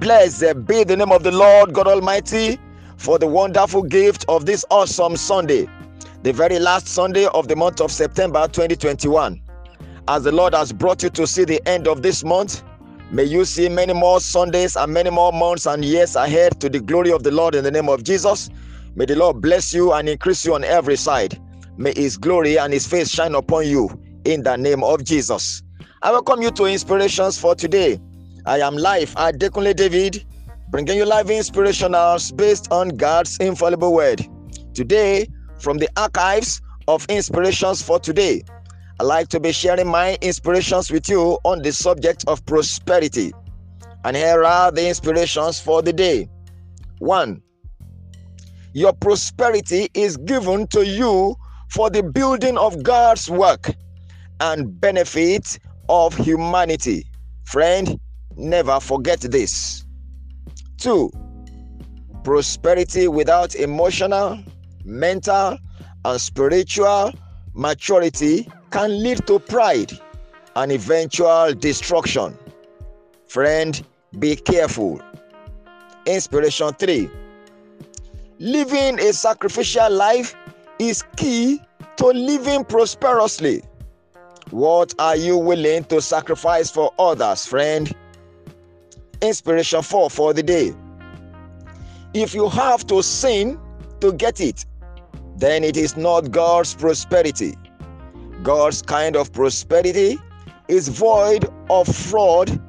Blessed be the name of the Lord God Almighty for the wonderful gift of this awesome Sunday, the very last Sunday of the month of September 2021. As the Lord has brought you to see the end of this month, may you see many more Sundays and many more months and years ahead to the glory of the Lord in the name of Jesus. May the Lord bless you and increase you on every side. May His glory and His face shine upon you in the name of Jesus. I welcome you to Inspirations for today. I am live Adekunle David, bringing you live inspirationals based on God's infallible word. Today, from the archives of Inspirations for today, I like to be sharing my inspirations with you on the subject of prosperity. And here are the inspirations for the day. One, your prosperity is given to you for the building of God's work and benefit of humanity. Friend, Never forget this. Two, prosperity without emotional, mental, and spiritual maturity can lead to pride and eventual destruction. Friend, be careful. Inspiration 3 Living a sacrificial life is key to living prosperously. What are you willing to sacrifice for others, friend? Inspiration for for the day. If you have to sin to get it, then it is not God's prosperity. God's kind of prosperity is void of fraud,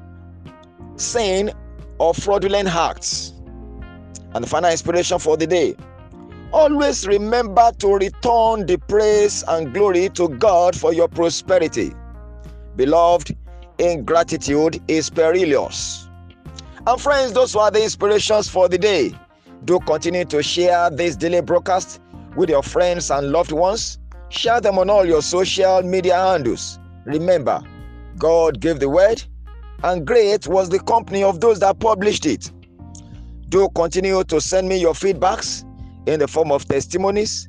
sin, or fraudulent acts. And the final inspiration for the day always remember to return the praise and glory to God for your prosperity. Beloved, ingratitude is perilous. And friends, those are the inspirations for the day. Do continue to share this daily broadcast with your friends and loved ones. Share them on all your social media handles. Remember, God gave the word, and great was the company of those that published it. Do continue to send me your feedbacks in the form of testimonies,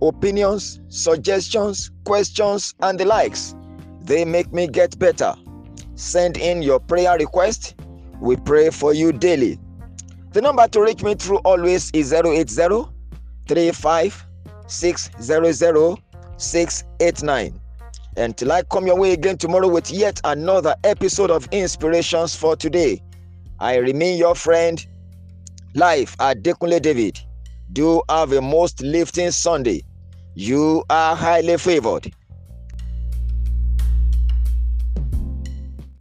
opinions, suggestions, questions, and the likes. They make me get better. Send in your prayer request we pray for you daily. The number to reach me through always is 080 35 600 689. Until I come your way again tomorrow with yet another episode of Inspirations for Today, I remain your friend, Life Adekunle David. Do have a most lifting Sunday. You are highly favored.